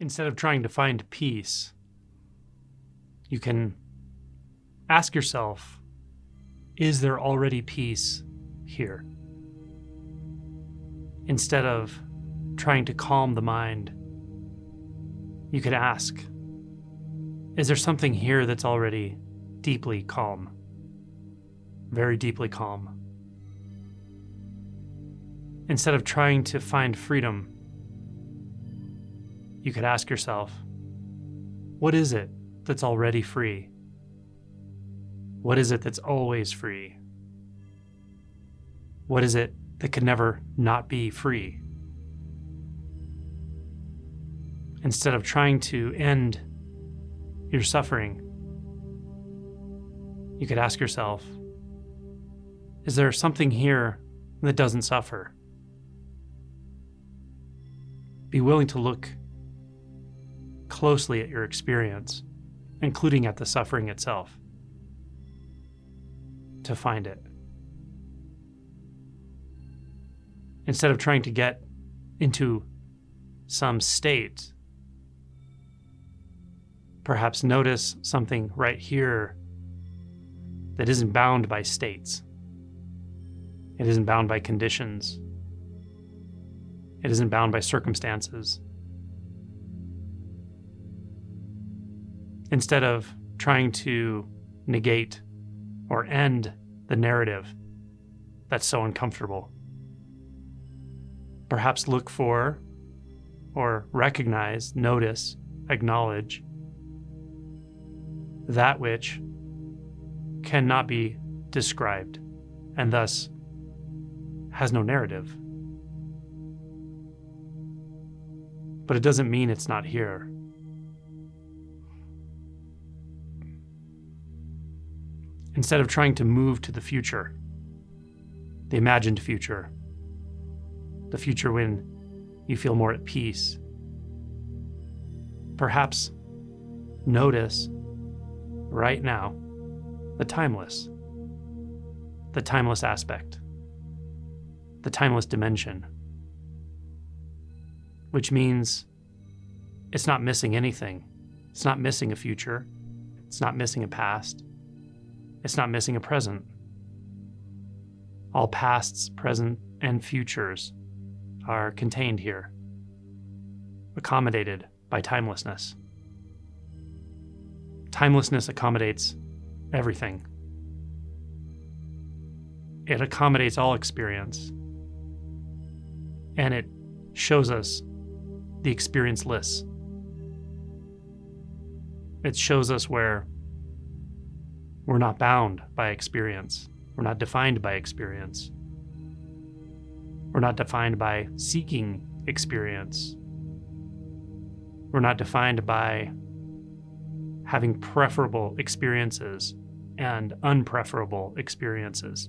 instead of trying to find peace, you can ask yourself is there already peace here? Instead of trying to calm the mind, you could ask is there something here that's already deeply calm? Very deeply calm. Instead of trying to find freedom, you could ask yourself, what is it that's already free? What is it that's always free? What is it that can never not be free? Instead of trying to end your suffering, you could ask yourself Is there something here that doesn't suffer? Be willing to look closely at your experience, including at the suffering itself, to find it. Instead of trying to get into some state Perhaps notice something right here that isn't bound by states. It isn't bound by conditions. It isn't bound by circumstances. Instead of trying to negate or end the narrative that's so uncomfortable, perhaps look for or recognize, notice, acknowledge that which cannot be described and thus has no narrative. But it doesn't mean it's not here. Instead of trying to move to the future, the imagined future, the future when you feel more at peace, perhaps notice right now, the timeless, the timeless aspect, the timeless dimension, which means it's not missing anything. It's not missing a future. It's not missing a past. It's not missing a present. All pasts, present, and futures are contained here, accommodated by timelessness. Timelessness accommodates everything, it accommodates all experience. And it shows us the experienceless. It shows us where we're not bound by experience. We're not defined by experience. We're not defined by seeking experience. We're not defined by having preferable experiences and unpreferable experiences.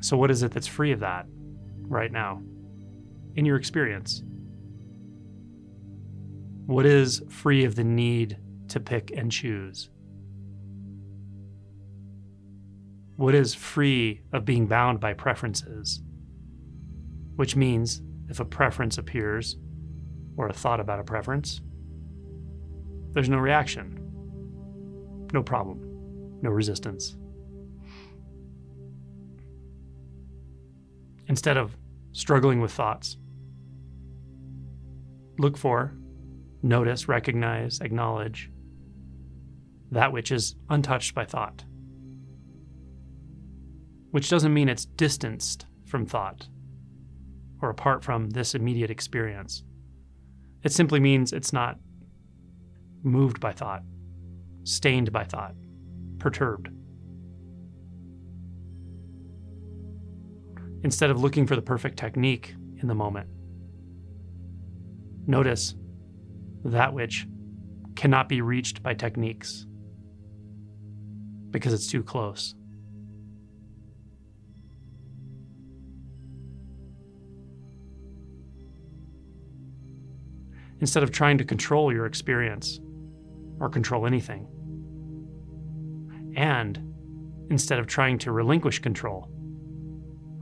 So, what is it that's free of that right now in your experience? What is free of the need to pick and choose? What is free of being bound by preferences? Which means if a preference appears, or a thought about a preference, there's no reaction. No problem. No resistance. Instead of struggling with thoughts, look for, notice, recognize, acknowledge that which is untouched by thought. Which doesn't mean it's distanced from thought or apart from this immediate experience. It simply means it's not moved by thought, stained by thought, perturbed. Instead of looking for the perfect technique in the moment, notice that which cannot be reached by techniques because it's too close. Instead of trying to control your experience, or control anything. And instead of trying to relinquish control,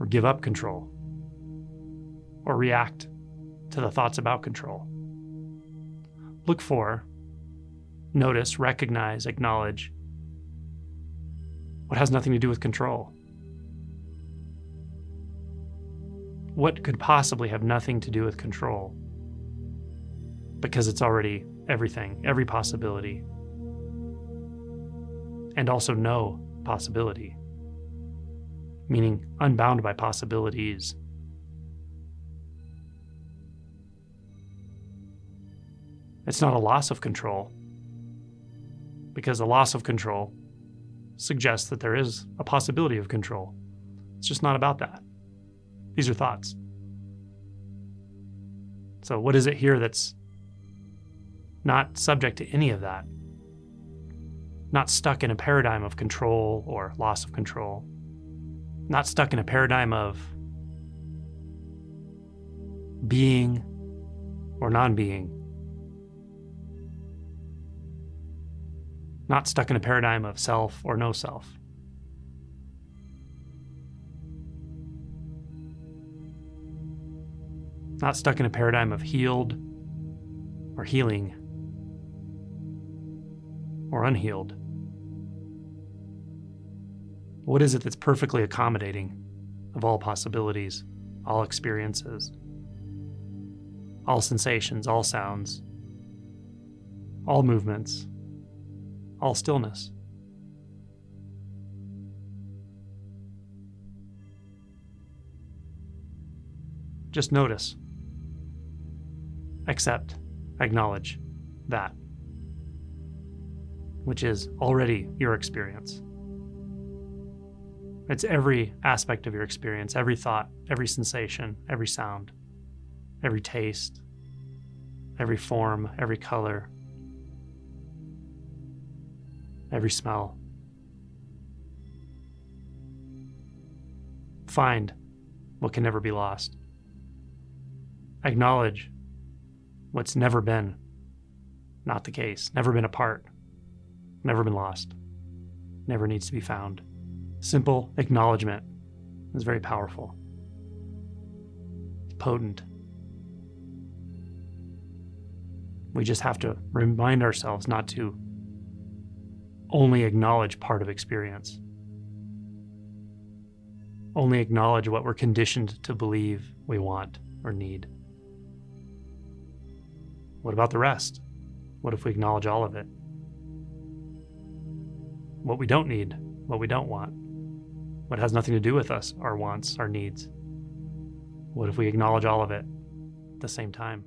or give up control, or react to the thoughts about control. look for, notice, recognize, acknowledge what has nothing to do with control. What could possibly have nothing to do with control? Because it's already everything, every possibility, and also no possibility, meaning unbound by possibilities. It's not a loss of control, because a loss of control suggests that there is a possibility of control. It's just not about that. These are thoughts. So, what is it here that's not subject to any of that? Not stuck in a paradigm of control or loss of control. Not stuck in a paradigm of being or non being. Not stuck in a paradigm of self or no self. not stuck in a paradigm of healed or healing or unhealed. What is it that's perfectly accommodating of all possibilities, all experiences, all sensations, all sounds, all movements, all stillness? Just notice accept, acknowledge that, which is already your experience. It's every aspect of your experience, every thought, every sensation, every sound, every taste, every form, every color, every smell. Find what can never be lost. Acknowledge what's never been not the case, never been a part, never been lost, never needs to be found. Simple acknowledgement is very powerful, it's potent. We just have to remind ourselves not to only acknowledge part of experience, only acknowledge what we're conditioned to believe we want or need. What about the rest? What if we acknowledge all of it? What we don't need, what we don't want, what has nothing to do with us, our wants, our needs. What if we acknowledge all of it at the same time?